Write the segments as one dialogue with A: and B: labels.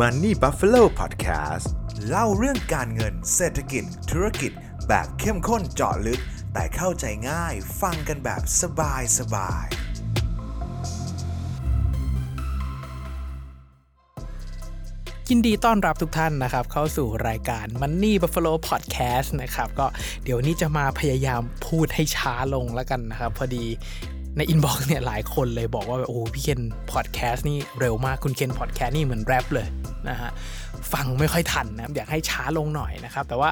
A: Money Buffalo Podcast เล่าเรื่องการเงินเศรษฐกิจ ธุรกิจ แบบเข้มข้นเจาะลึก แต่เข้าใจง่ายฟังกันแบบสบายสบาย
B: ยินดีต้อนรับทุกท่านนะครับ เข้าสู่รายการ Money Buffalo Podcast นะครับ ก็เดี๋ยวนี้จะมาพยายามพูดให้ช้าลงแล้วกันนะครับ พอดี ในอินบ็อกซ์เนี่ยหลายคนเลยบอกว่าโอ้พี่เคนพอดแคสต์นี่เร็วมากคุณเคนพอดแคสต์นี่เหมือนแรปเลยนะฮะฟังไม่ค่อยทันนะอยากให้ช้าลงหน่อยนะครับแต่ว่า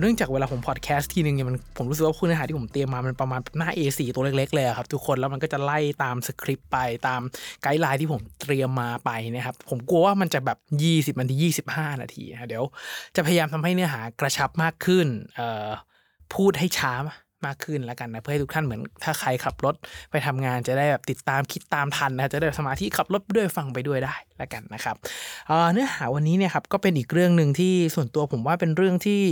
B: เนื่องจากเวลาผมพอดแคสต์ทีนึงเนี่ยมันผมรู้สึกว่าคุณเนื้อหาที่ผมเตรียมมา มันประมาณหน้า A4 ตัวเล็กๆเลยครับทุกคนแล้วมันก็จะไล่ตามสคริปต์ไปตาม guideline ที่ผมเตรียมมาไปนะครับผมกลัวว่ามันจะแบบ 20นาที25 นาทีนะเดี๋ยวจะพยายามทำให้เนื้อหากระชับมากขึ้นพูดให้ช้า มากขึ้นแล้วกันนะเพื่อให้ทุกท่านเหมือนถ้าใครขับรถไปทำงานจะได้แบบติดตามคิดตามทันนะจะได้สมาธิขับรถด้วยฟังไปด้วยได้แล้วกันนะครับเอ่อเนื้อหาวันนี้เนี่ยครับก็เป็นอีกเรื่องหนึ่งที่ส่วนตัวผมว่าเป็นเรื่องที่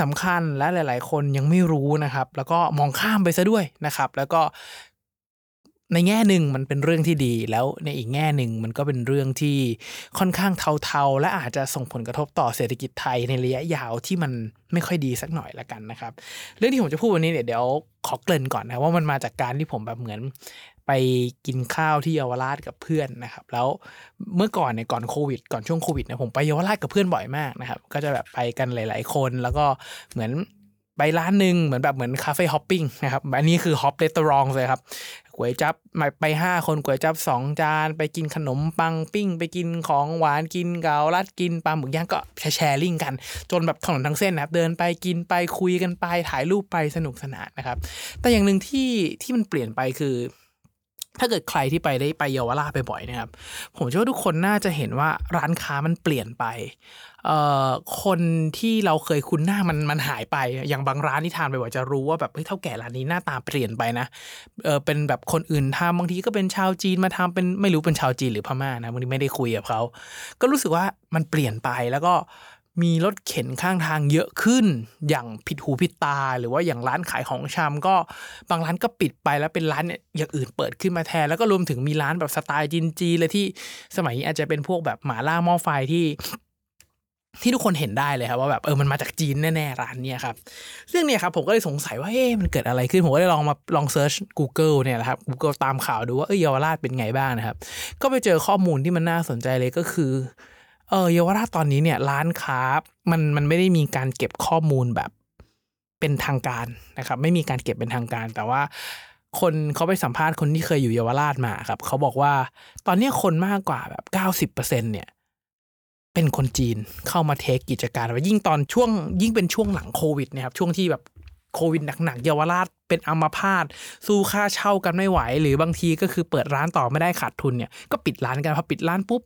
B: สำคัญและหลาย ๆ คนยังไม่รู้นะครับ แล้วก็มองข้ามไปซะด้วยนะครับ แล้วก็ ในแง่หนึ่งมันเป็นเรื่องที่ดี แล้วในอีกแง่หนึ่งมันก็เป็นเรื่องที่ค่อนข้างเทาๆ และอาจจะส่งผลกระทบต่อเศรษฐกิจไทยในระยะยาวที่มันไม่ค่อยดีสักหน่อยละกันนะครับ เรื่องที่ผมจะพูดวันนี้เนี่ยเดี๋ยวขอเกริ่นก่อนนะว่ามันมาจากการที่ผมแบบเหมือนไปกินข้าวที่เยาวราชกับเพื่อนนะครับ แล้วเมื่อก่อนเนี่ยก่อนโควิด ก่อนช่วงโควิดเนี่ยผมไปเยาวราชกับเพื่อนบ่อยมากนะครับ ก็จะแบบไปกันหลาย ๆ คนแล้วก็เหมือนไปร้านหนึ่งเหมือนแบบเหมือน cafe hopping นะครับ อันนี้คือ hop restaurant เลยครับ ก๋วยจับไปห้าคนก๋วยจับสองจานไปกินขนมปังปิ้ง ไปกินของหวานกินเกาลัดกินปลาหมึกย่างก็แชร์ลิงกัน จนแบบถนนทั้งเส้นนะครับเดินไปกินไปคุยกันไปถ่ายรูปไปสนุกสนานนะครับ แต่อย่างหนึ่งที่ที่มันเปลี่ยนไปคือ ถ้าเกิดใครที่ไปได้ไปเยาวราชไปบ่อยนะครับ ผมเชื่อว่าทุกคนน่าจะเห็นว่าร้านค้ามันเปลี่ยนไปเอ่อคนที่เราเคยคุ้นหน้ามันมันหายไป อย่างบางร้านที่ทานไปบ่อยจะรู้ว่าแบบเฮ้ยเท่าแก่ร้านนี้หน้าตาเปลี่ยนไปนะเออเป็นแบบคนอื่นทำบางทีก็เป็นชาวจีนมาทำเป็นไม่รู้เป็นชาวจีนหรือพม่านะบางทีไม่ได้คุยกับเขาก็รู้สึกว่ามันเปลี่ยนไปแล้วก็ มีรถเข็นข้างทางเยอะขึ้น อย่างผิดหูผิดตา หรือว่าอย่างร้านขายของชำก็บางร้านก็ปิดไปแล้วเป็นร้านเนี่ยอย่างอื่นเปิดขึ้นมาแทน แล้วก็รวมถึงมีร้านแบบสไตล์จีนจีนเลยที่สมัยนี้อาจจะเป็นพวกแบบหมาล่าหม้อไฟที่ ที่ทุกคนเห็นได้เลยครับว่าแบบเออมันมาจากจีนแน่ๆร้านเนี่ยครับเรื่องเนี้ยครับผมก็เลยสงสัยว่าเอ๊ะมันเกิดอะไรขึ้นผมก็เลยลองมาลอง search Google เนี่ยแหละครับ Google ตามข่าวดูว่าเออเยาวราชเป็นไงบ้างนะครับ ก็ไปเจอข้อมูลที่มันน่าสนใจเลยก็คือ เออเยาวราชตอนนี้เนี่ยร้านค้ามันมันไม่ได้มีการเก็บข้อมูลแบบเป็นทางการนะครับ ไม่มีการเก็บเป็นทางการ แต่ว่าคนเขาไปสัมภาษณ์คนที่เคยอยู่เยาวราชมาครับเขาบอกว่าตอนนี้คนมากกว่าแบบเก้าสิบเปอร์เซ็นเนี่ยเป็นคนจีนเข้ามาเทคกิจการยิ่งตอนช่วงยิ่งเป็นช่วงหลังโควิดนะครับช่วงที่แบบ โควิดหนักๆเยาวราชเป็นอัมพาตสู้ค่าเช่ากันไม่ไหว หรือบางทีก็คือเปิดร้านต่อไม่ได้ขาดทุนเนี่ยก็ปิดร้านกันพอปิดร้านปุ๊บ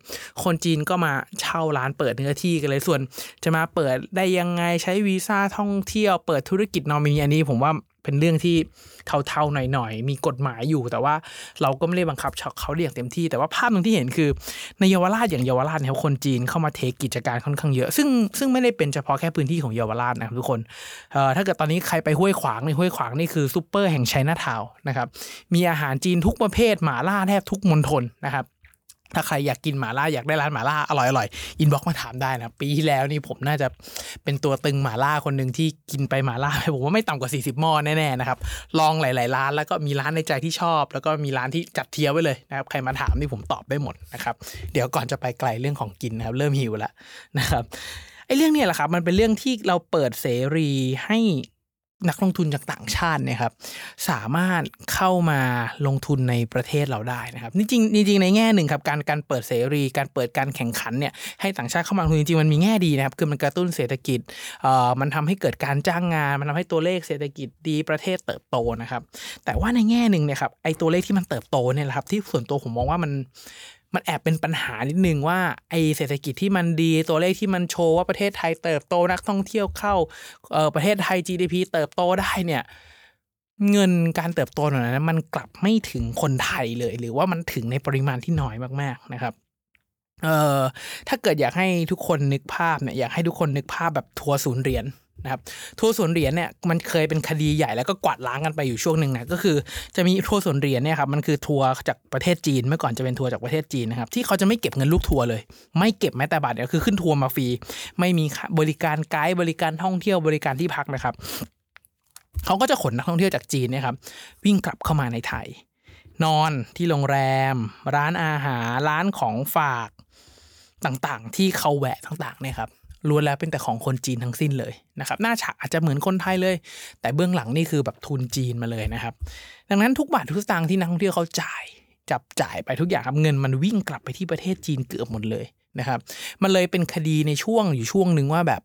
B: คนจีนก็มาเช่าร้านเปิดเนื้อที่กันเลยส่วน จะมาเปิดได้ยังไงใช้วีซ่าท่องเที่ยวเปิดธุรกิจนอมินีอันนี้ผมว่า เป็นเรื่องที่เทาๆหน่อยๆ มีกฎหมายอยู่แต่ว่าเราก็ไม่ได้บังคับเขาเรียกเต็มที่ แต่ว่าภาพหนึ่งที่เห็นคือในเยาวราชอย่างเยาวราชเนี่ยคนจีนเข้ามาเทคกิจการค่อนข้างเยอะ ซึ่งซึ่งไม่ได้เป็นเฉพาะแค่พื้นที่ของเยาวราชนะครับทุกคนเอ่อถ้าเกิดตอนนี้ใครไปห้วยขวางในห้วยขวางนี่คือซูเปอร์แห่งไชน่าทาวน์นะครับมีอาหารจีนทุกประเภทหมาล่าแทบทุกมณฑลนะครับ ถ้าใครอยากกินหมาล่าอยากได้ร้านหมาล่าอร่อยอร่อย inbox มาถามได้นะ ปีที่แล้วนี่ผมน่าจะเป็นตัวตึงหมาล่าคนหนึ่งที่กินไปหมาล่าไปผมว่าไม่ต่ำกว่า 40หม้อแน่ๆนะครับลองหลาย ๆ ร้านแล้วก็มีร้านในใจที่ชอบ แล้วก็มีร้านที่จัด tier ไว้เลยนะครับใครมาถามนี่ผมตอบได้หมดนะครับเดี๋ยวก่อนจะไปไกลเรื่องของกินนะครับเริ่มหิวแล้วนะครับไอ้เรื่องเนี้แหละครับมันเป็นเรื่องที่เราเปิดเสรีให้ นักลงทุนจากต่างชาติเนะครับ สามารถเข้ามาลงทุนในประเทศเราได้นะครับนี่จริงจริงในแง่หนึ่งครับการการเปิดเสรี การเปิดการแข่งขันเนี่ยให้ต่างชาติเข้ามาลงทุนจริงๆมันมีแง่ดีนะครับคือมันกระตุ้นเศรษฐกิจเอ่อมันทำให้เกิดการจ้างงาน มันทำให้ตัวเลขเศรษฐกิจดีประเทศเติบโตนะครับ แต่ว่าในแง่หนึ่งเนี่ยครับไอ้ตัวเลขที่มันเติบโตเนี่ยแหละครับที่ส่วนตัวผมมองว่ามัน มันแอบเป็นปัญหานิดนึงว่าไอเศรษฐกิจที่มันดีตัวเลขที่มันโชว์ว่าประเทศไทยเติบโตนักท่องเที่ยวเข้าเออประเทศไทย GDP เติบโตได้เนี่ยเงินการเติบโตเหล่านั้นมันกลับไม่ถึงคนไทยเลย หรือว่ามันถึงในปริมาณที่น้อยมากๆนะครับเอ่อถ้าเกิดอยากให้ทุกคนนึกภาพเนี่ยอยากให้ทุกคนนึกภาพแบบทัวร์ศูนย์เหรียญ นะครับทัวร์สวนเหรียญเนี่ยมันเคยเป็นคดีใหญ่แล้วก็กวาดล้างกันไปอยู่ช่วงหนึ่งนะก็คือจะมีทัวร์ศูนย์เหรียญเนี่ยครับมันคือทัวร์จากประเทศจีนเมื่อก่อนจะเป็นทัวร์จากประเทศจีนนะครับที่เขาจะไม่เก็บเงินลูกทัวร์เลย ไม่เก็บแม้แต่บาทเดียวคือขึ้นทัวร์มาฟรีไม่มีบริการไกด์บริการท่องเที่ยวบริการที่พักนะครับเขาก็จะขนนักท่องเที่ยวจากจีนเนี่ยครับวิ่งกลับเข้ามาในไทย นอนที่โรงแรม ร้านอาหารร้านของฝากต่างๆ ที่เขาแวะต่างๆเนี่ยครับ ล้วนแล้วเป็นแต่ของคนจีนทั้งสิ้นเลยนะครับหน้าฉากอาจจะเหมือนคนไทยเลย แต่เบื้องหลังนี่คือแบบทุนจีนมาเลยนะครับ ดังนั้นทุกบาททุกสตางค์ที่นักท่องเที่ยวเขาจ่าย จับจ่ายไปทุกอย่างครับเงินมันวิ่งกลับไปที่ประเทศจีนเกือบหมดเลยนะครับ มันเลยเป็นคดีในช่วงอยู่ช่วงหนึ่งว่าแบบ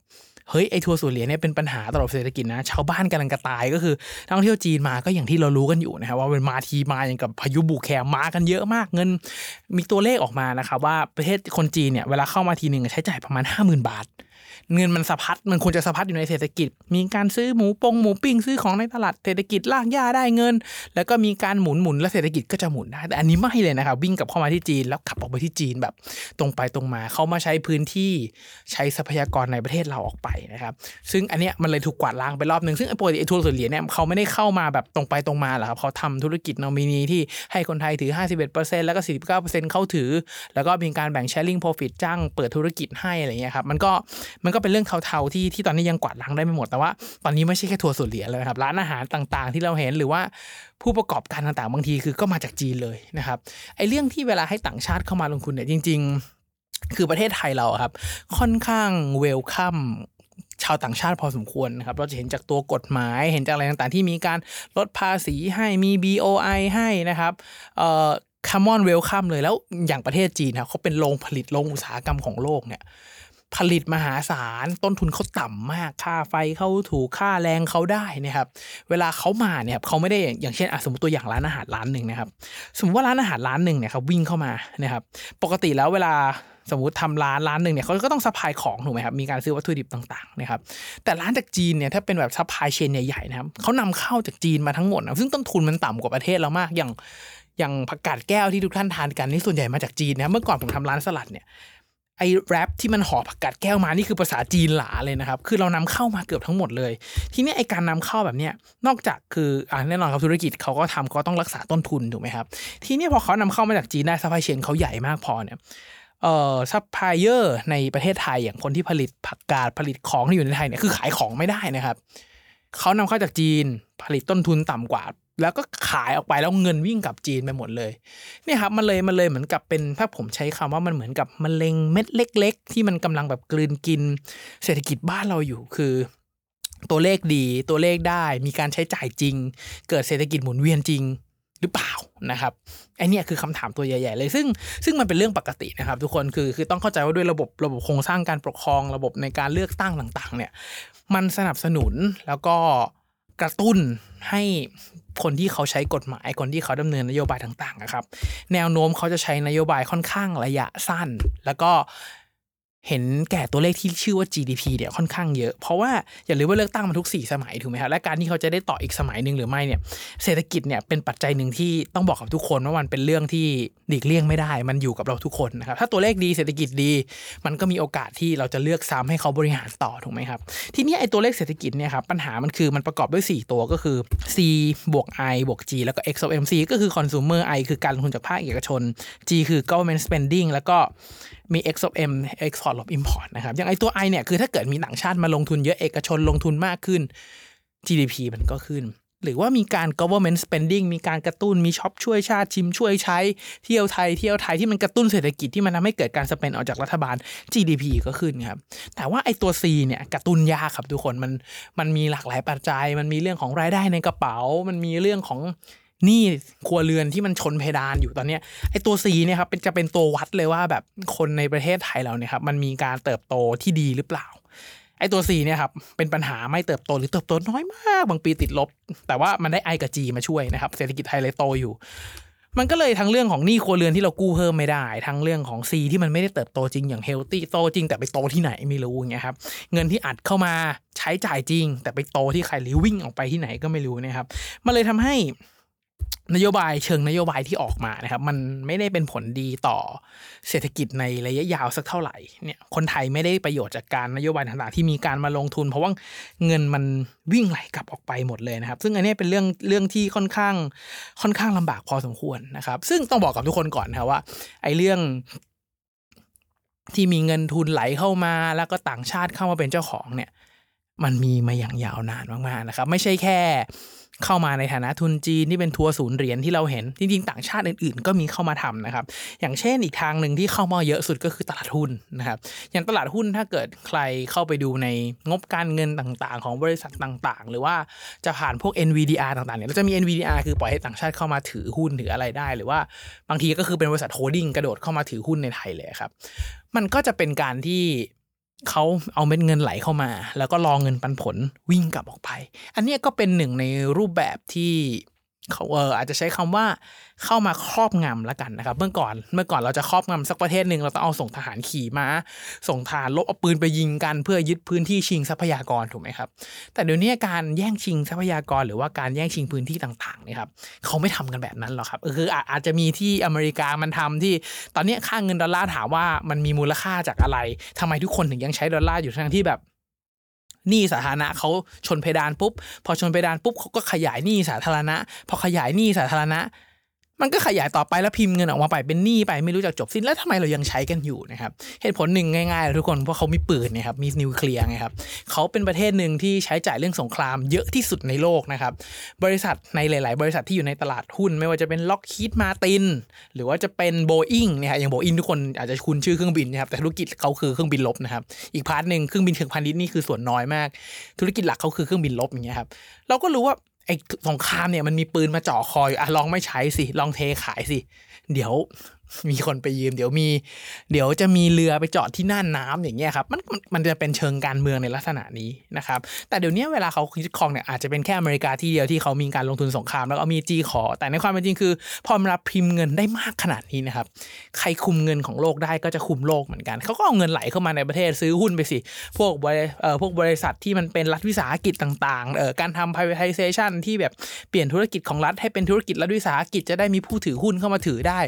B: เฮ้ยไอทัวร์สวนเหรียญเนี่ยเป็นปัญหาตลอดเศรษฐกิจนะชาวบ้านกำลังกระตายก็คือนักท่องเที่ยวจีนมาก็อย่างที่เรารู้กันอยู่นะครับว่าเป็นมาทีมาอย่างกับพายุบุกแคมมากันเยอะมากเงิน มีตัวเลขออกมานะครับว่าประเทศคนจีนเนี่ยเวลาเข้ามาทีหนึ่งใช้จ่ายประมาณ 50,000 บาท เงินมันสะพัดมันควรจะสะพัดอยู่ในเศรษฐกิจ มีการซื้อหมูปงหมูปิ้งซื้อของในตลาดเศรษฐกิจลากย่าได้เงิน แล้วก็มีการหมุนหมุนแล้วเศรษฐกิจก็จะหมุนได้แต่อันนี้ไม่เลยนะครับวิ่งกลับเข้ามาที่จีนแล้วขับออกไปที่จีนแบบ ตรงไปตรงมาเขามาใช้พื้นที่ใช้ทรัพยากรในประเทศเราออกไปนะครับซึ่งอันเนี้ยมันเลยถูกกวาดล้างไปรอบหนึ่งซึ่งปกติไอ้ทัวร์ส่วนเหรียญเนี่ยเขาไม่ได้เข้ามาแบบตรงไปตรงมาหรอกครับเขาทำธุรกิจนอมินีที่ให้คนไทยถือ 51%แล้วก็ 49%เข้าถือ แล้วก็มีการแบ่ง sharing profit จ้างเปิดธุรกิจให้อะไรเงี้ยครับมันก็มันก็เป็นเรื่องเทาๆที่ที่ตอนนี้ยังกวาดล้างได้ไม่หมดแต่ว่า ตอนนี้ไม่ใช่แค่ทัวร์ส่วนเหรียญเลยนะครับร้านอาหารต่างๆ ที่เราเห็นหรือว่าผู้ประกอบการต่างๆ บางทีคือก็มาจากจีนเลยนะครับไอ้เรื่องที่เวลาให้ต่างชาติเข้ามาลงทุนเนี่ยจริง ๆ คือประเทศไทยเราครับ ค่อนข้างเวลคัมชาวต่างชาติพอสมควรนะครับ เราจะเห็นจากตัวกฎหมาย เห็นจากอะไรต่างๆ ที่มีการลดภาษีให้มี BOI ให้นะครับเอ่อ common welcome เลยแล้วอย่างประเทศจีนครับเขาเป็นโรงผลิตโรงอุตสาหกรรมของโลกเนี่ย ผลิตมหาศาล ต้นทุนเขาต่ำมาก ค่าไฟเขาถูก ค่าแรงเขาได้นะครับ เวลาเขามาเนี่ยเขาไม่ได้อย่างเช่นสมมติตัวอย่างร้านอาหารร้านหนึ่งนะครับ สมมติว่าร้านอาหารร้านหนึ่งเนี่ยครับวิ่งเข้ามานะครับ ปกติแล้วเวลาสมมติทำร้านร้านหนึ่งเนี่ยเขาก็ต้อง supply ของถูกไหมครับมีการซื้อวัตถุดิบต่างๆนะครับแต่ร้านจากจีนเนี่ยถ้าเป็นแบบ supply chain ใหญ่ๆนะครับเขานำเข้าจากจีนมาทั้งหมดนะซึ่งต้นทุนมันต่ำกว่าประเทศเรามากอย่างอย่างผักกาดแก้วที่ทุกท่านทานกันนี่ส่วนใหญ่มาจากจีนนะเมื่อก่อนผมทำร้านสลัดเนี่ย ไอ้ wrap ที่มันห่อผักกาดแก้วมา นี่คือภาษาจีนหราเลยนะครับ คือเรานำเข้ามาเกือบทั้งหมดเลย ทีนี้ไอ้การนำเข้าแบบเนี้ย นอกจากคืออ่าแน่นอนครับธุรกิจเขาก็ทำก็ต้องรักษาต้นทุนถูกไหมครับ ทีนี้พอเขานำเข้ามาจากจีนได้ supply chain เขาใหญ่มากพอเนี่ยเอ่อซัพพลายเออร์ในประเทศไทยอย่างคนที่ผลิตผักกาดผลิตของที่อยู่ในไทยเนี่ยคือขายของไม่ได้นะครับเขานำเข้าจากจีนผลิตต้นทุนต่ำกว่า แล้วก็ขายออกไปแล้วเงินวิ่งกลับจีนไปหมดเลยเนี่ยครับมันเลยมันเลยเหมือนกับเป็นถ้าผมใช้คำว่ามันเหมือนกับมะเร็งเม็ดเล็ก ๆ ที่มันกำลังแบบกลืนกิน เศรษฐกิจบ้านเราอยู่คือ ตัวเลขดีตัวเลขได้มีการใช้จ่ายจริง เกิดเศรษฐกิจหมุนเวียนจริงหรือเปล่านะครับไอเนี่ยคือคำถามตัวใหญ่ ๆ เลยซึ่งซึ่งมันเป็นเรื่องปกตินะครับ ทุกคนคือคือต้องเข้าใจว่าด้วยระบบระบบโครงสร้างการปกครอง ระบบในการเลือกตั้งต่าง ๆ เนี่ย มันสนับสนุนแล้วก็กระตุ้นให้ คนที่เขาใช้กฎหมายคนที่เขาดำเนินนโยบายต่างๆนะครับ แนวโน้มเขาจะใช้นโยบายค่อนข้างระยะสั้น แล้วก็ เห็นแก่ตัวเลขที่ชื่อว่า GDP เนี่ยค่อนข้างเยอะ เพราะว่าอย่าลืมว่าเลือกตั้งมาทุก 4 สมัยถูกไหมครับและการที่เขาจะได้ต่ออีกสมัยหนึ่งหรือไม่เนี่ยเศรษฐกิจเนี่ยเป็นปัจจัยหนึ่งที่ต้องบอกกับทุกคนว่ามันเป็นเรื่องที่หลีกเลี่ยงไม่ได้ มันอยู่กับเราทุกคนนะครับถ้าตัวเลขดีเศรษฐกิจดี มันก็มีโอกาสที่เราจะเลือกซ้ำให้เขาบริหารต่อถูกไหมครับทีนี้ไอ้ตัวเลขเศรษฐกิจเนี่ยครับปัญหามันคือมันประกอบด้วย 4 ตัวก็คือ C บวก I บวก G แล้วก็ X of M C ก็คือ consumer I คือการลงทุนจากภาคเอกชน G คือ government spending แล้วก็ มี X of M export ลบ import นะครับ อย่างไอตัว I เนี่ย คือถ้าเกิดมีต่างชาติมาลงทุนเยอะเอกชนลงทุนมากขึ้น GDP มันก็ขึ้น หรือว่ามีการ government spending มีการกระตุ้นมีช็อปช่วยชาติชิมช่วยใช้เที่ยวไทยเที่ยวไทยที่มันกระตุ้นเศรษฐกิจที่มันทำให้เกิดการสเปนออกจากรัฐบาล GDP ก็ขึ้นครับแต่ว่าไอตัว C เนี่ยกระตุ้นยากครับทุกคนมันมันมีหลากหลายปัจจัย มันมีเรื่องของรายได้ในกระเป๋า มันมีเรื่องของ หนี้ครัวเรือนที่มันชนเพดานอยู่ตอนเนี้ยไอ้ตัว C เนี่ยครับเป็นจะเป็นตัววัดเลยว่าแบบคนในประเทศไทยเราเนี่ยครับมันมีการเติบโตที่ดีหรือเปล่าไอ้ตัว C เนี่ยครับเป็นปัญหาไม่เติบโตหรือเติบโตน้อยมาก บางปีติดลบ แต่ว่ามันได้ I กับ G มาช่วยนะครับ เศรษฐกิจไทยเลยโตอยู่ มันก็เลยทั้งเรื่องของหนี้ครัวเรือนที่เรากู้เพิ่มไม่ได้ ทั้งเรื่องของ C ที่มันไม่ได้เติบโตจริงอย่างเฮลตี้โตจริงแต่ไปโตที่ไหนไม่รู้อย่างเงี้ยครับเงินที่อัดเข้ามาใช้จ่ายจริง แต่ไปโตที่ใครหรือวิ่งออกไปที่ไหนก็ไม่รู้นะครับมันเลยทำให้ นโยบายเชิงนโยบายที่ออกมานะครับ มันไม่ได้เป็นผลดีต่อเศรษฐกิจในระยะยาวสักเท่าไหร่เนี่ยคนไทยไม่ได้ประโยชน์จากการนโยบายต่างๆที่มีการมาลงทุน เพราะว่าเงินมันวิ่งไหลกลับออกไปหมดเลยนะครับ ซึ่งอันนี้เป็นเรื่องเรื่องที่ค่อนข้างค่อนข้างลำบากพอสมควรนะครับ ซึ่งต้องบอกกับทุกคนก่อนนะครับว่า ไอ้เรื่องที่มีเงินทุนไหลเข้ามา แล้วก็ต่างชาติเข้ามาเป็นเจ้าของเนี่ย มันมีมาอย่างยาวนานมากๆนะครับ ไม่ใช่แค่ เข้ามาในฐานะทุนจีนที่เป็นทัวร์ศูนย์เหรียญที่เราเห็น จริงๆ ต่างชาติอื่นๆ ก็มีเข้ามาทำนะครับ อย่างเช่นอีกทางหนึ่งที่เข้ามาเยอะสุดก็คือตลาดหุ้นนะครับ อย่างตลาดหุ้นถ้าเกิดใครเข้าไปดูในงบการเงินต่างๆ ของบริษัทต่างๆ หรือว่าจะผ่านพวก NVDR ต่างๆเนี่ยเราจะมี NVDR คือปล่อยให้ต่างชาติเข้ามาถือหุ้นถืออะไรได้ หรือว่าบางทีก็คือเป็นบริษัท holding กระโดดเข้ามาถือหุ้นในไทยเลยครับ มันก็จะเป็นการที่ เขาเอาเม็ดเงินไหลเข้ามา แล้วก็รอเงินปันผลวิ่งกลับออกไป อันนี้ก็เป็นหนึ่งในรูปแบบที่ เขาเอออาจจะใช้คำว่าเข้ามาครอบงำแล้วกันนะครับ เมื่อก่อนเมื่อก่อนเราจะครอบงำสักประเทศหนึ่งเราต้องเอาส่งทหารขี่มา ส่งทหารลบเอาปืนไปยิงกัน เพื่อยึดพื้นที่ชิงทรัพยากรถูกไหมครับ แต่เดี๋ยวนี้การแย่งชิงทรัพยากร หรือว่าการแย่งชิงพื้นที่ต่างๆนี่ครับเขาไม่ทำกันแบบนั้นหรอกครับคืออาจจะมีที่อเมริกามันทำที่ ตอนนี้ค่าเงินดอลลาร์ถามว่ามันมีมูลค่าจากอะไรทำไมทุกคนถึงยังใช้ดอลลาร์อยู่ทั้งที่แบบ หนี้สาธารณะเขาชนเพดานปุ๊บ พอชนเพดานปุ๊บเขาก็ขยายหนี้สาธารณะ พอขยายหนี้สาธารณะ มันก็ขยายต่อไปแล้วพิมพ์เงินออกมาไปเป็นหนี้ไปไม่รู้จักจบสิ้นแล้วทำไมเรายังใช้กันอยู่นะครับเหตุผลหนึ่งง่ายๆเลยทุกคนเพราะเขามีปืนนี่ยครับมีนิวเคลียร์ไงครับเขาเป็นประเทศหนึ่งที่ใช้จ่ายเรื่องสงครามเยอะที่สุดในโลกนะครับบริษัทในหลาย ๆ บริษัทที่อยู่ในตลาดหุ้น ไม่ว่าจะเป็นล็อกคีดมาตินหรือว่าจะเป็นโบอิงเนี่ยฮะอย่างโบอิงทุกคนอาจจะคุ้นชื่อเครื่องบินนะครับแต่ธุรกิจเขาคือเครื่องบินลบนะครับอีกพาร์ทหนึ่งเครื่องบินเชิงพาณิชย์นี่คือส่วนน้อยมาก ธุรกิจหลักเขาคือเครื่องบินลบอย่างเงี้ยครับเราก็รู้ว่า ไอ้สงครามเนี่ยมันมีปืนมาเจาะคอยอะลองไม่ใช้สิ ลองเทขายสิ เดี๋ยว มีคนไปยืมเดี๋ยวมี เดี๋ยวจะมีเรือไปจอดที่น่านน้ำอย่างเงี้ยครับมันมันจะเป็นเชิงการเมืองในลักษณะนี้นะครับแต่เดี๋ยวนี้เวลาเขายึดครองเนี่ยอาจจะเป็นแค่อเมริกาที่เดียวที่เขามีการลงทุนสงครามแล้วก็มีจีขอ แต่ในความเป็นจริงคือ พอมรับพิมพ์เงินได้มากขนาดนี้นะครับใครคุมเงินของโลกได้ก็จะคุมโลกเหมือนกันเขาก็เอาเงินไหลเข้ามาในประเทศซื้อหุ้นไปสิ พวกบริเอ่อพวกบริษัทที่มันเป็นรัฐวิสาหกิจต่างๆเอ่อการทำ privatization ที่แบบเปลี่ยนธุรกิจของรัฐให้เป็นธุรกิจรัฐวิสาหกิจจะได้มีผู้ถือหุ้นเข้ามาถือได้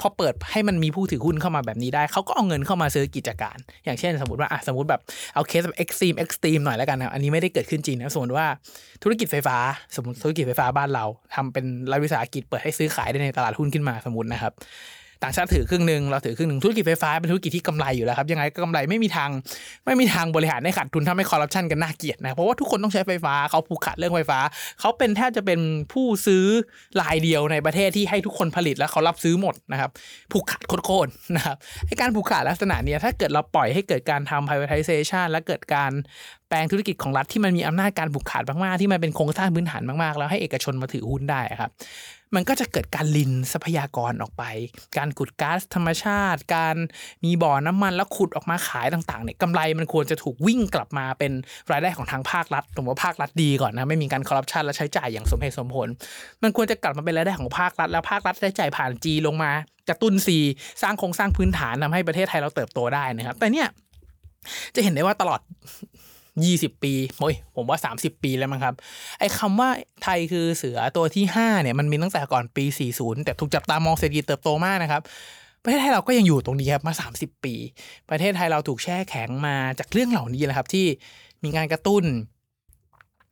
B: พอเปิดให้มันมีผู้ถือหุ้นเข้ามาแบบนี้ได้ เขาก็เอาเงินเข้ามาซื้อกิจการ อย่างเช่นสมมติว่าอะสมมติแบบเอาเคสแบบ extreme extreme หน่อยแล้วกันนะอันนี้ไม่ได้เกิดขึ้นจริงนะสมมติว่าธุรกิจไฟฟ้า สมมติธุรกิจไฟฟ้าบ้านเราทำเป็นรัฐวิสาหกิจเปิดให้ซื้อขายได้ในตลาดหุ้นขึ้นมาสมมตินะครับ ต่างชาติถือครึ่งหนึ่งเราถือครึ่งหนึ่งธุรกิจไฟฟ้าเป็นธุรกิจที่กำไรอยู่แล้วครับยังไงก็กำไรไม่มีทางไม่มีทางบริหารให้ขาดทุนถ้าไม่คอร์รัปชันกันน่าเกลียดนะเพราะว่าทุกคนต้องใช้ไฟฟ้าเขาผูกขาดเรื่องไฟฟ้า เขาเป็นแทบจะเป็นผู้ซื้อรายเดียวในประเทศที่ให้ทุกคนผลิตแล้วเขารับซื้อหมดนะครับผูกขาดโคตรๆนะครับไอการผูกขาดลักษณะเนี้ยถ้าเกิดเราปล่อยให้เกิดการทำ privatization และเกิดการแปลงธุรกิจของรัฐที่มันมีอำนาจการผูกขาดมากๆที่มันเป็นโครงสร้างพื้นฐานมากๆ แล้วให้เอกชนมาถือหุ้นได้ครับ มันก็จะเกิดการลินทรัพยากรออกไป การขุดก๊าซธรรมชาติ การมีบ่อน้ำมันแล้วขุดออกมาขายต่างๆเนี่ยกำไรมันควรจะถูกวิ่งกลับมาเป็นรายได้ของทางภาครัฐสมมติว่าภาครัฐดีก่อนนะไม่มีการคอร์รัปชันและใช้จ่ายอย่างสมเหตุสมผล มันควรจะกลับมาเป็นรายได้ของภาครัฐ แล้วภาครัฐได้จ่ายผ่านจีลงมากระตุ้นซีสร้างโครงสร้างพื้นฐานทำให้ประเทศไทยเราเติบโตได้นะครับ แต่เนี่ยจะเห็นได้ว่าตลอด 20ปีโอ้ยผมว่า30ปีแล้วมั้งครับ ไอ้คำว่าไทยคือเสือตัวที่5เนี่ยมันมีตั้งแต่ก่อนปี40แต่ถูกจับตามองเศรษฐกิจเติบโตมากนะครับประเทศไทยเราก็ยังอยู่ตรงนี้ครับมา 30 ปี ประเทศไทยเราถูกแช่แข็งมาจากเรื่องเหล่านี้แหละครับ ที่มีการกระตุ้น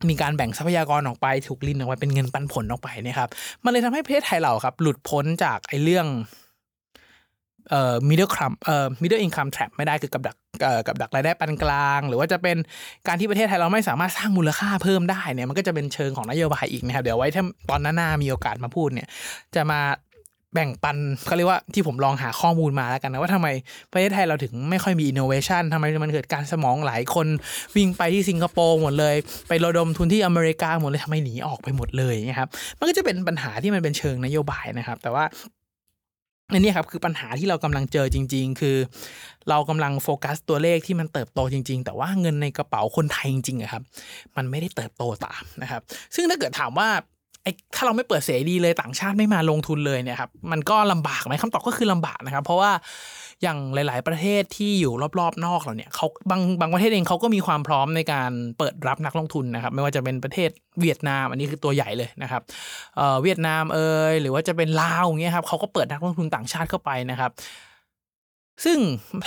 B: มีการแบ่งทรัพยากรออกไป ถูกลินออกไปเป็นเงินปันผลออกไปเนะครับ มันเลยทำให้ประเทศไทยเราครับ หลุดพ้นจากไอ้เรื่อง เอ่อ middle income เอ่อ middle income trap ไม่ได้คือกับดักเอ่อกับดักรายได้ปานกลาง หรือว่าจะเป็นการที่ประเทศไทยเราไม่สามารถสร้างมูลค่าเพิ่มได้เนี่ยมันก็จะเป็นเชิงของนโยบายอีกนะครับเดี๋ยวไว้ถ้าตอนหน้ามีโอกาสมาพูดเนี่ยจะมาแบ่งปันเขาเรียกว่าที่ผมลองหาข้อมูลมาแล้วกันนะว่าทำไมประเทศไทยเราถึงไม่ค่อยมีอินโนเวชันทำไมมันเกิดการสมองไหลคนวิ่งไปที่สิงคโปร์หมดเลย ไประดมทุนที่อเมริกาหมดเลยทำไมหนีออกไปหมดเลยนะครับมันก็จะเป็นปัญหาที่มันเป็นเชิงนโยบายนะครับ แต่ว่า อันนี้ครับคือปัญหาที่เรากำลังเจอจริง ๆ คือ เรากำลังโฟกัสตัวเลขที่มันเติบโตจริง ๆ แต่ว่าเงินในกระเป๋าคนไทยจริงๆครับ มันไม่ได้เติบโตตามนะครับ ซึ่งถ้าเกิดถามว่าไอ้ถ้าเราไม่เปิดเสรีเลยต่างชาติไม่มาลงทุนเลยเนี่ยครับมันก็ลำบากไหมคำตอบก็คือลำบากนะครับ เพราะว่า อย่างหลาย ๆ ประเทศที่อยู่รอบ ๆ นอกเราเนี่ยเขาบางบางประเทศเองเขาก็มีความพร้อมในการเปิดรับนักลงทุนนะครับ ไม่ว่าจะเป็นประเทศเวียดนาม อันนี้คือตัวใหญ่เลยนะครับเเวียดนามเอยหรือว่าจะเป็นลาวอย่างเงี้ยครับเขาก็เปิดนักลงทุนต่างชาติเข้าไปนะครับ ซึ่ง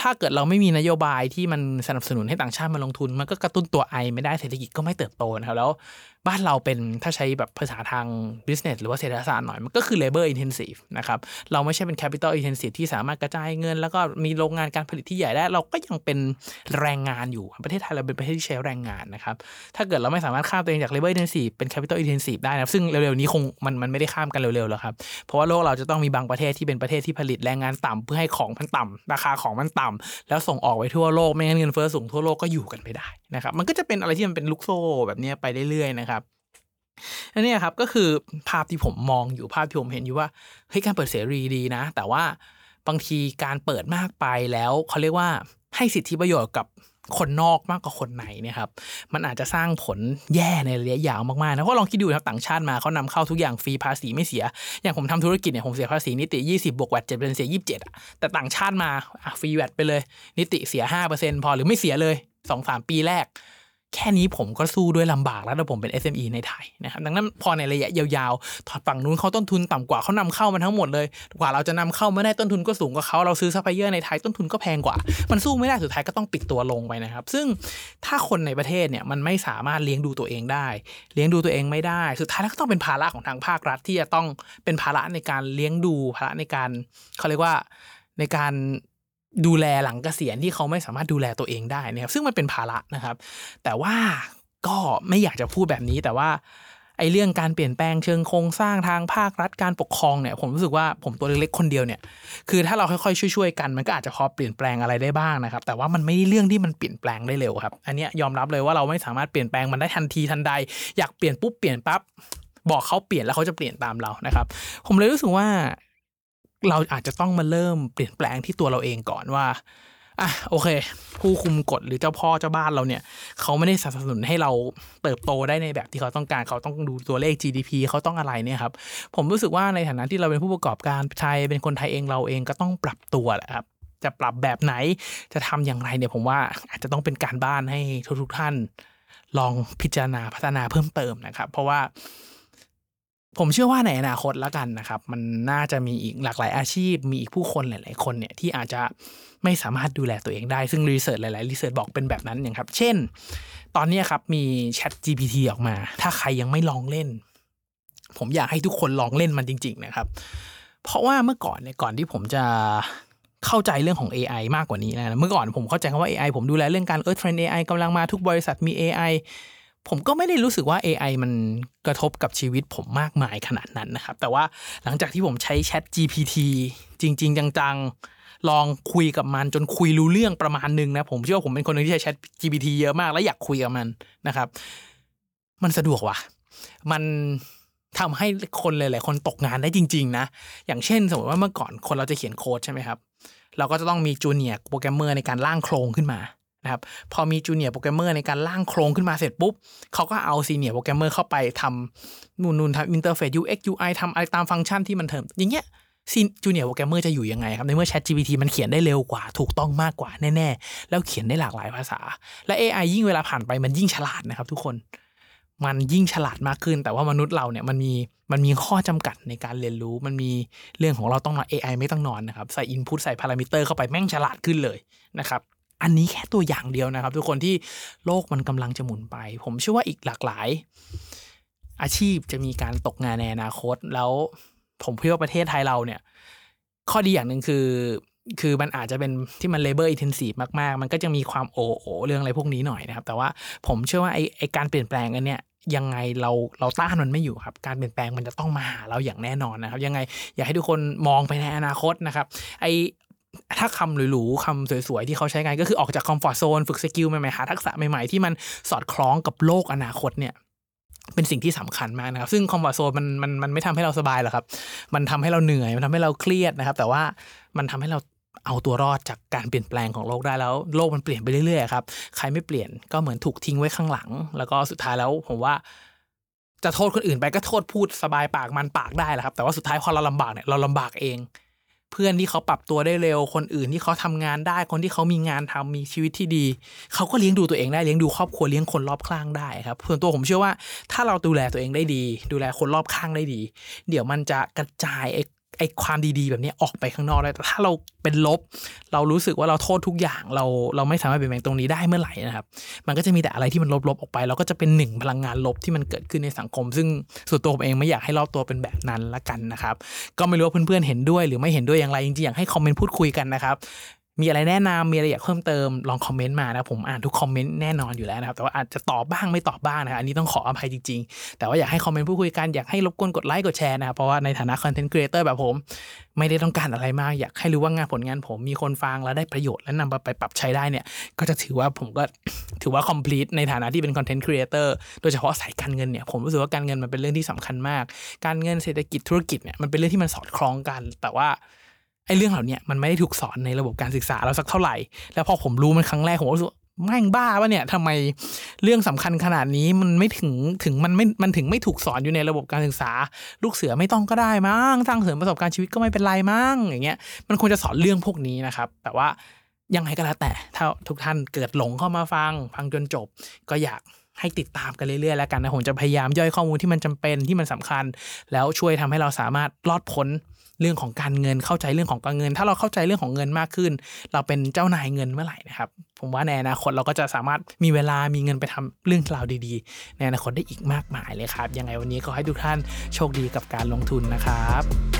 B: ถ้าเกิดเราไม่มีนโยบายที่มันสนับสนุนให้ต่างชาติมาลงทุน มันก็กระตุ้นตัวไอไม่ได้เศรษฐกิจก็ไม่เติบโตนะครับแล้วบ้านเราเป็นถ้าใช้แบบภาษาทาง business หรือว่าเศรษฐศาสตร์หน่อย มันก็คือ labor intensive นะครับเราไม่ใช่เป็น capital intensive ที่สามารถกระจายเงิน แล้วก็มีโรงงานการผลิตที่ใหญ่ได้ เราก็ยังเป็นแรงงานอยู่ ประเทศไทยเราเป็นประเทศที่ใช้แรงงานนะครับถ้าเกิดเราไม่สามารถข้ามตัวเองจาก labor intensive เป็น capital intensive ได้นะซึ่งเร็วๆนี้คงมันมันไม่ได้ข้ามกันเร็วๆแล้วครับเพราะว่าโลกเราจะต้องมีบางประเทศที่เป็นประเทศที่ผลิตแรงงานต่ำเพื่อให้ของมันต่ำราคาของมันต่ำแล้วส่งออกไปทั่วโลกไม่งั้นเงินเฟ้อสูงทั่วโลกก็อยู่กันไม่ได้นะครับ มันก็จะเป็นอะไรที่มันเป็นลูกโซ่แบบนี้ไปเรื่อยๆนะครับอันนี้ครับก็คือภาพที่ผมมองอยู่ภาพที่ผมเห็นอยู่ว่าเฮ้ยการเปิดเสรีดีนะ แต่ว่าบางทีการเปิดมากไปแล้วเขาเรียกว่าให้สิทธิประโยชน์กับ คนนอกมากกว่าคนในเนี่ยครับมันอาจจะสร้างผลแย่ในระยะยาวมากๆนะเพราะลองคิดดูครับต่างชาติมาเขานำเข้าทุกอย่างฟรีภาษีไม่เสีย อย่างผมทำธุรกิจเนี่ยผมเสียภาษีนิติ 20 บวกแวดเจ็ดเป็นเสีย27อะแต่ต่างชาติมาฟรีแวดไปเลย นิติเสีย5%พอหรือไม่เสียเลย2-3ปีแรก แค่นี้ผมก็สู้ด้วยลำบากแล้วถ้าผมเป็น SME ในไทยนะครับดังนั้นพอในระยะยาวๆถอดฝั่งนู้นเขาต้นทุนต่ำกว่าเขานำเข้ามาทั้งหมดเลย กว่าเราจะนำเข้ามาได้ต้นทุนก็สูงกว่าเขาเราซื้อซัพพลายเออร์ในไทยต้นทุนก็แพงกว่า มันสู้ไม่ได้สุดท้ายก็ต้องปิดตัวลงไปนะครับ ซึ่งถ้าคนในประเทศเนี่ยมันไม่สามารถเลี้ยงดูตัวเองได้ เลี้ยงดูตัวเองไม่ได้ สุดท้ายแล้วก็ต้องเป็นภาระของทางภาครัฐที่จะต้องเป็นภาระในการเลี้ยงดูภาระในการเขาเรียกว่าในการ ดูแลหลังเกษียณที่เขาไม่สามารถดูแลตัวเองได้นะครับ ซึ่งมันเป็นภาระนะครับ แต่ว่าก็ไม่อยากจะพูดแบบนี้แต่ว่าไอ้เรื่องการเปลี่ยนแปลงเชิงโครงสร้างทางภาครัฐการปกครองเนี่ยผมรู้สึกว่าผมตัวเล็กๆคนเดียวเนี่ยคือถ้าเราค่อยๆช่วยๆกันมันก็อาจจะพอเปลี่ยนแปลงอะไรได้บ้างนะครับ แต่ว่ามันไม่ได้เรื่องที่มันเปลี่ยนแปลงได้เร็วครับ อันนี้ยอมรับเลยว่าเราไม่สามารถเปลี่ยนแปลงมันได้ทันทีทันใด อยากเปลี่ยนปุ๊บเปลี่ยนปั๊บบอกเขาเปลี่ยนแล้วเขาจะเปลี่ยนตามเรานะครับ ผมเลยรู้สึกว่า เราอาจจะต้องมาเริ่มเปลี่ยนแปลงที่ตัวเราเองก่อนว่าอะโอเค ผู้คุมกฎหรือเจ้าพ่อเจ้าบ้านเราเนี่ยเขาไม่ได้สนับสนุนให้เราเติบโตได้ในแบบที่เขาต้องการเขาต้องดูตัวเลข GDP เขาต้องอะไรเนี่ยครับผมรู้สึกว่าในฐานะที่เราเป็นผู้ประกอบการไทยเป็นคนไทยเองเราเองก็ต้องปรับตัวแหละครับจะปรับแบบไหนจะทำอย่างไรเนี่ยผมว่าอาจจะต้องเป็นการบ้านให้ทุกๆท่าน ลองพิจารณาพัฒนาเพิ่มเติมนะครับ เพราะว่า ผมเชื่อว่าในอนาคตแล้วกันนะครับ มันน่าจะมีอีกหลากหลายอาชีพ มีอีกผู้คนหลาย ๆ คนเนี่ยที่อาจจะไม่สามารถดูแลตัวเองได้ ซึ่งรีเสิร์ชหลาย ๆ รีเสิร์ชบอกเป็นแบบนั้นอย่างครับ เช่น ตอนนี้ครับมี Chat GPT ออกมา ถ้าใครยังไม่ลองเล่น ผมอยากให้ทุกคนลองเล่นมันจริง ๆ นะครับ เพราะว่าเมื่อก่อนเนี่ยก่อนที่ผมจะเข้าใจเรื่องของ AI มากกว่านี้นะ เมื่อก่อนผมเข้าใจคำว่า AI ผมดูแลเรื่องการเออเทรน AI กำลังมาทุกบริษัทมี AI ผมก็ไม่ได้รู้สึกว่า AI มันกระทบกับชีวิตผมมากมายขนาดนั้นนะครับ แต่ว่าหลังจากที่ผมใช้ Chat GPT จริง ๆ จังๆ ลองคุยกับมันจนคุยรู้เรื่องประมาณหนึ่งนะ ผมเชื่อว่าผมเป็นคนหนึงที่ใช้ Chat GPT เยอะมาก และอยากคุยกับมันนะครับ มันสะดวกว่ะ มันทำให้คนหลายๆคนตกงานได้จริง ๆ นะ อย่างเช่น สมมติว่าเมื่อก่อนคนเราจะเขียนโค้ดใช่ไหมครับ เราก็จะต้องมีจูเนียร์โปรแกรมเมอร์ในการร่างโครงขึ้นมา นะครับพอมีจูเนียร์โปรแกรมเมอร์ในการร่างโครงขึ้นมาเสร็จปุ๊บเขาก็เอา senior programmer เข้าไปทำนู่นนู่นทำ interface UX UI ทำอะไรตามฟังก์ชันที่มันเถิมอย่างเงี้ยซี junior programmer จะอยู่ยังไงครับ ในเมื่อ Chat GPT มันเขียนได้เร็วกว่า ถูกต้องมากกว่าแน่ๆ แล้วเขียนได้หลากหลายภาษา และ AI ยิ่งเวลาผ่านไปมันยิ่งฉลาดนะครับทุกคนมันยิ่งฉลาดมากขึ้น แต่ว่ามนุษย์เราเนี่ยมันมีมันมีข้อจำกัดในการเรียนรู้ มันมีเรื่องของเราต้องนอน AI ไม่ต้องนอนนะครับ ใส่ input ใส่พารามิเตอร์เข้าไปแม่งฉลาดขึ้นเลยนะครับ อันนี้แค่ตัวอย่างเดียวนะครับ ทุกคนที่โลกมันกำลังจะหมุนไป ผมเชื่อว่าอีกหลากหลาย อาชีพจะมีการตกงานในอนาคต แล้วผมเชื่อว่าประเทศไทยเราเนี่ย ข้อดีอย่างหนึ่งคือคือมันอาจจะเป็นที่มัน labor intensive มากๆ มันก็จะมีความโอโอเรื่องอะไรพวกนี้หน่อยนะครับ แต่ว่าผมเชื่อว่าไอไอการเปลี่ยนแปลงอันเนี้ยยังไงเราเราต้านมันไม่อยู่ครับ การเปลี่ยนแปลงมันจะต้องมาหาเราอย่างแน่นอนนะครับ ยังไงอยากให้ทุกคนมองไปในอนาคตนะครับ ไอ ถ้าคำหรูๆคำสวยๆ ที่เขาใช้กันก็คือออกจาก comfort zone ฝึก skill ใหม่ๆ หาทักษะใหม่ๆ ที่มันสอดคล้องกับโลกอนาคตเนี่ย เป็นสิ่งที่สำคัญมากนะครับ ซึ่ง comfort zone มันมันมันไม่ทำให้เราสบายหรอกครับ มันทำให้เราเหนื่อย มันทำให้เราเครียดนะครับ แต่ว่ามันทำให้เราเอาตัวรอดจากการเปลี่ยนแปลงของโลกได้แล้ว โลกมันเปลี่ยนไปเรื่อยๆครับใครไม่เปลี่ยนก็เหมือนถูกทิ้งไว้ข้างหลัง แล้วก็สุดท้ายแล้วผมว่าจะโทษคนอื่นไปก็โทษพูดสบายปากมันปากได้แหละครับ แต่ว่าสุดท้ายพอเราลำบากเนี่ยเราลำบากเอง เพื่อนที่เขาปรับตัวได้เร็ว คนอื่นที่เขาทำงานได้ คนที่เขามีงานทำมีชีวิตที่ดี เขาก็เลี้ยงดูตัวเองได้เลี้ยงดูครอบครัวเลี้ยงคนรอบข้างได้ครับส่วนตัวผมเชื่อว่าถ้าเราดูแลตัวเองได้ดี ดูแลคนรอบข้างได้ดี เดี๋ยวมันจะกระจายไอ้ ไอ้ความดีๆ แบบนี้ออกไปข้างนอกได้แต่ถ้าเราเป็นลบ เรารู้สึกว่าเราโทษทุกอย่างเราเราไม่สามารถเปลี่ยนแปลงตรงนี้ได้เมื่อไหร่นะครับ มันก็จะมีแต่อะไรที่มันลบๆออกไป เราก็จะเป็นหนึ่งพลังงานลบที่มันเกิดขึ้นในสังคม ซึ่งส่วนตัวผมเองไม่อยากให้รอบตัวเป็นแบบนั้นละกันนะครับ ก็ไม่รู้ว่าเพื่อนๆเห็นด้วย หรือไม่เห็นด้วยอย่างไรจริงๆอยากให้คอมเมนต์พูดคุยกันนะครับ มีอะไรแนะนำมีอะไรอยากเพิ่มเติมลองคอมเมนต์มานะผมอ่านทุกคอมเมนต์แน่นอนอยู่แล้วนะครับแต่ว่าอาจจะตอบบ้างไม่ตอบบ้างนะครับอันนี้ต้องขออภัยจริงๆ แต่ว่าอยากให้คอมเมนต์พูดคุยกันอยากให้รบกวนกดไลค์กดแชร์นะครับเพราะว่าในฐานะ content creator แบบผม ไม่ได้ต้องการอะไรมากอยากให้รู้ว่างานผลงานผมมีคนฟังแล้วได้ประโยชน์และนำไปปรับใช้ได้เนี่ย ก็จะถือว่าผมก็ถือว่า complete ในฐานะที่เป็นคอนเทนต์ครีเอเตอร์โดยเฉพาะสายการเงินเนี่ยผมรู้สึกว่าการเงินมันเป็นเรื่องที่สำคัญมาก การเงินเศรษฐกิจธุรกิจเนี่ยมันเป็นเรื่องที่มันสอดคล้องกัน แต่ว่า อ้เรื่องเหล่านี้มันไม่ได้ถูกสอนในระบบการศึกษาเราสักเท่าไหร่ แล้วพอผมรู้มันครั้งแรกผมก็รู้สึกแม่งบ้าวะเนี่ยทำไมเรื่องสำคัญขนาดนี้มันไม่ถึงถึงมันไม่มันถึงไม่ถูกสอนอยู่ในระบบการศึกษา ลูกเสือไม่ต้องก็ได้มั้งสร้างเสริมประสบการณ์ชีวิตก็ไม่เป็นไรมั้งอย่างเงี้ยมันควรจะสอนเรื่องพวกนี้นะครับ แต่ว่ายังไงก็แล้วแต่ถ้าทุกท่านเกิดหลงเข้ามาฟัง ฟังจนจบ ก็อยากให้ติดตามกันเรื่อยๆแล้วกันนะผมจะพยายามย่อยข้อมูลที่มันจำเป็นที่มันสำคัญ แล้วช่วยทำให้เราสามารถรอดพ้น เรื่องของการเงินเข้าใจเรื่องของการเงิน ถ้าเราเข้าใจเรื่องของเงินมากขึ้น เราเป็นเจ้านายเงินเมื่อไหร่นะครับ ผมว่าในอนาคตเราก็จะสามารถมีเวลามีเงินไปทำเรื่องราวดีๆ ในอนาคตได้อีกมากมายเลยครับ ยังไงวันนี้ก็ให้ทุกท่านโชคดีกับการลงทุนนะครับ